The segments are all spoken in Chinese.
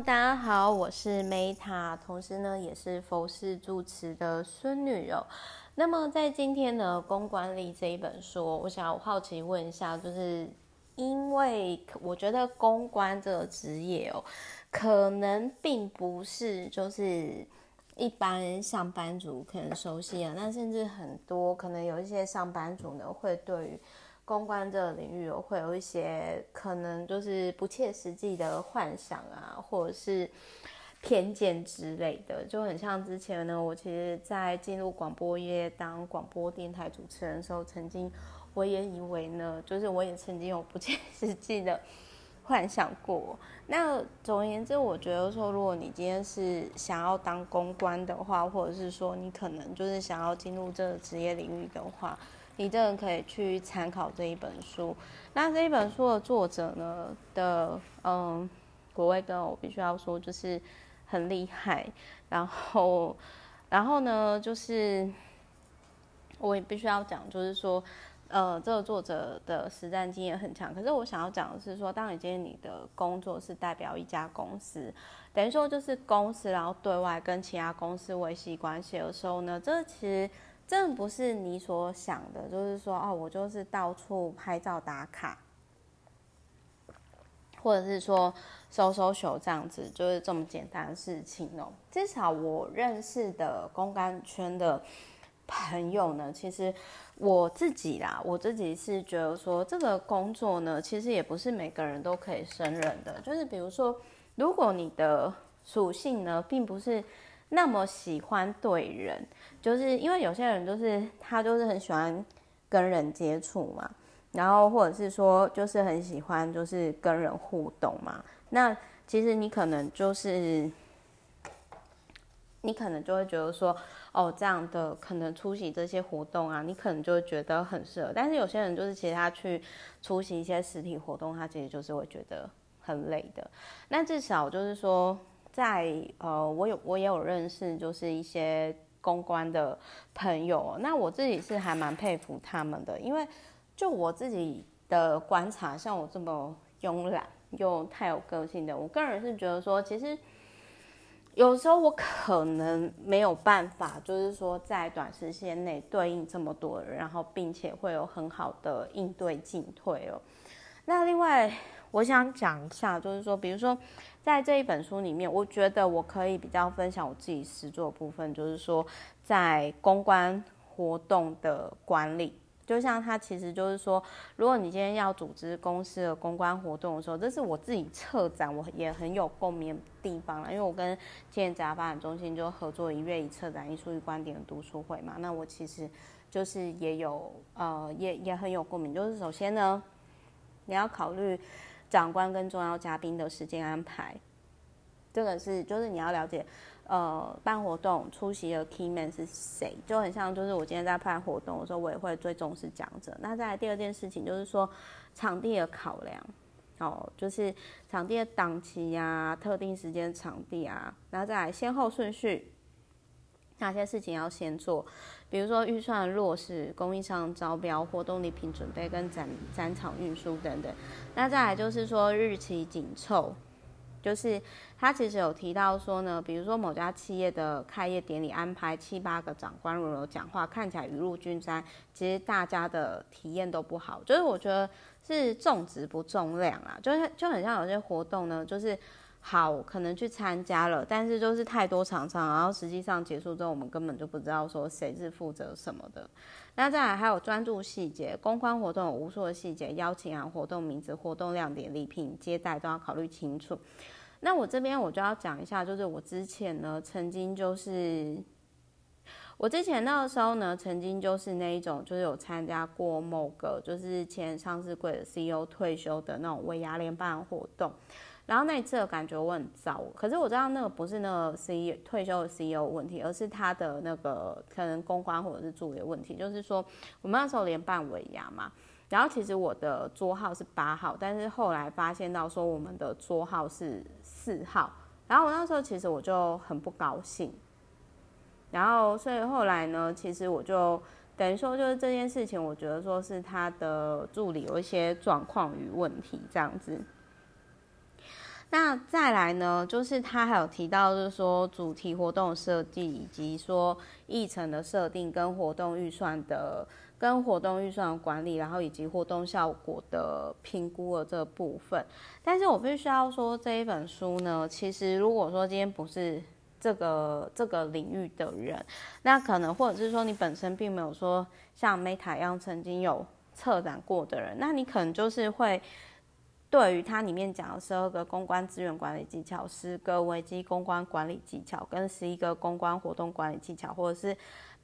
大家好，我是 Meta，同时呢也是佛事主持的孙女哦。那么在今天呢，《公关力》这一本书，我想要好奇问一下，就是因为我觉得公关这个职业哦，可能并不是就是一般上班族可能熟悉啊，那甚至很多可能有一些上班族呢会对于公关这个领域我会有一些可能就是不切实际的幻想啊，或者是偏见之类的，就很像之前呢，我其实，在进入广播业当广播电台主持人的时候，曾经我也以为呢，就是我也曾经有不切实际的幻想过。那总而言之，我觉得说，如果你今天是想要当公关的话，或者是说你可能就是想要进入这个职业领域的话，你真的可以去参考这一本书。那这一本书的作者呢的，嗯，国威跟我必须要说就是很厉害。然后，然后呢，就是我也必须要讲，就是说，呃，这个作者的实战经验很强。可是我想要讲的是说，当你今天你的工作是代表一家公司，等于说就是公司，然后对外跟其他公司维系关系的时候呢，这其实。真的不是你所想的，就是说哦，我就是到处拍照打卡，或者是说收收手这样子，就是这么简单的事情哦。至少我认识的公关圈的朋友呢，其实我自己啦，我自己是觉得说，这个工作呢，其实也不是每个人都可以胜任的。就是比如说，如果你的属性呢，并不是。那么喜欢对人，就是因为有些人就是他就是很喜欢跟人接触嘛，然后或者是说就是很喜欢就是跟人互动嘛。那其实你可能就是你可能就会觉得说，哦，这样的可能出席这些活动啊，你可能就会觉得很适合。但是有些人就是其实他去出席一些实体活动，他其实就是会觉得很累的。那至少就是说。在呃，我有我也有认识，就是一些公关的朋友。那我自己是还蛮佩服他们的，因为就我自己的观察，像我这么慵懒又太有个性的，我个人是觉得说，其实有时候我可能没有办法，就是说在短时间内对应这么多人，然后并且会有很好的应对进退哦。那另外我想讲一下，就是说，比如说。在这一本书里面，我觉得我可以比较分享我自己实作的部分，就是说在公关活动的管理，就像他其实就是说，如果你今天要组织公司的公关活动的时候，这是我自己策展，我也很有共鸣的地方了，因为我跟青年职涯发展中心就合作一月一策展艺术与观点的读书会嘛，那我其实就是也有呃也也很有共鸣，就是首先呢，你要考虑。长官跟重要嘉宾的时间安排，这个是就是你要了解，呃，办活动出席的 key man 是谁，就很像就是我今天在办活动的时候，我也会最重视讲者。那再来第二件事情就是说场地的考量，哦，就是场地的档期呀、特定时间场地啊，然后再来先后顺序。哪些事情要先做？比如说预算落实、供应商招标、活动礼品准备跟展展场运输等等。那再来就是说日期紧凑，就是他其实有提到说呢，比如说某家企业的开业典礼安排七八个长官轮流讲话，看起来雨露均沾，其实大家的体验都不好。就是我觉得是重质不重量啊，就是就很像有些活动呢，就是。好，可能去参加了，但是就是太多场场，然后实际上结束之后，我们根本就不知道说谁是负责什么的。那再来还有专注细节，公关活动有无数的细节，邀请函、活动名字、活动亮点、礼品、接待都要考虑清楚。那我这边我就要讲一下，就是我之前呢，曾经就是我之前那个时候呢，曾经就是那一种，就是有参加过某个就是前上市柜的 CEO 退休的那种尾牙联办活动。然后那一次的感觉我很糟，可是我知道那个不是那个 CEO 退休的 CEO 问题，而是他的那个可能公关或者是助理的问题。就是说我们那时候连办尾牙嘛，然后其实我的桌号是八号，但是后来发现到说我们的桌号是四号，然后我那时候其实我就很不高兴，然后所以后来呢，其实我就等于说就是这件事情，我觉得说是他的助理有一些状况与问题这样子。那再来呢，就是他还有提到，就是说主题活动设计，以及说议程的设定跟活动预算的。跟活动预算的管理，然后以及活动效果的评估的这部分，但是我必须要说这一本书呢，其实如果说今天不是这个这个领域的人，那可能或者是说你本身并没有说像 Meta 一样曾经有策展过的人，那你可能就是会对于它里面讲的十二个公关资源管理技巧、十个危机公关管理技巧、跟十一个公关活动管理技巧，或者是。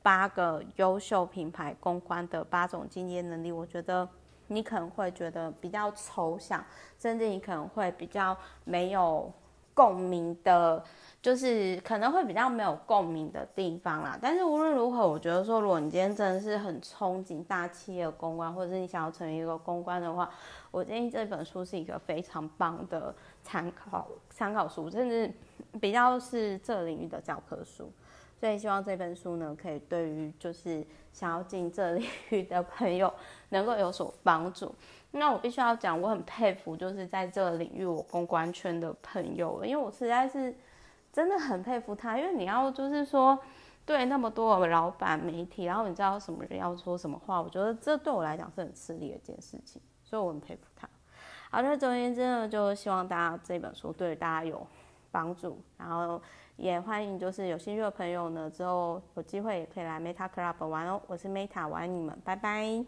八个优秀品牌公关的八种经验能力，我觉得你可能会觉得比较抽象，甚至你可能会比较没有共鸣的，就是可能会比较没有共鸣的地方啦。但是无论如何，我觉得说，如果你今天真的是很憧憬大企业公关，或者是你想要成为一个公关的话，我建议这本书是一个非常棒的参考参考书，甚至比较是这领域的教科书。所以希望这本书呢，可以对于就是想要进这领域的朋友能够有所帮助。那我必须要讲，我很佩服就是在这个领域我公关圈的朋友，因为我实在是真的很佩服他。因为你要就是说对那么多老板、媒体，然后你知道什么人要说什么话，我觉得这对我来讲是很吃力的一件事情，所以我很佩服他。好的，总而言之呢，就希望大家这本书对大家有帮助，然后。也欢迎，就是有兴趣的朋友呢，之后有机会也可以来 Meta Club 玩哦。我是 Meta，我爱你们，拜拜。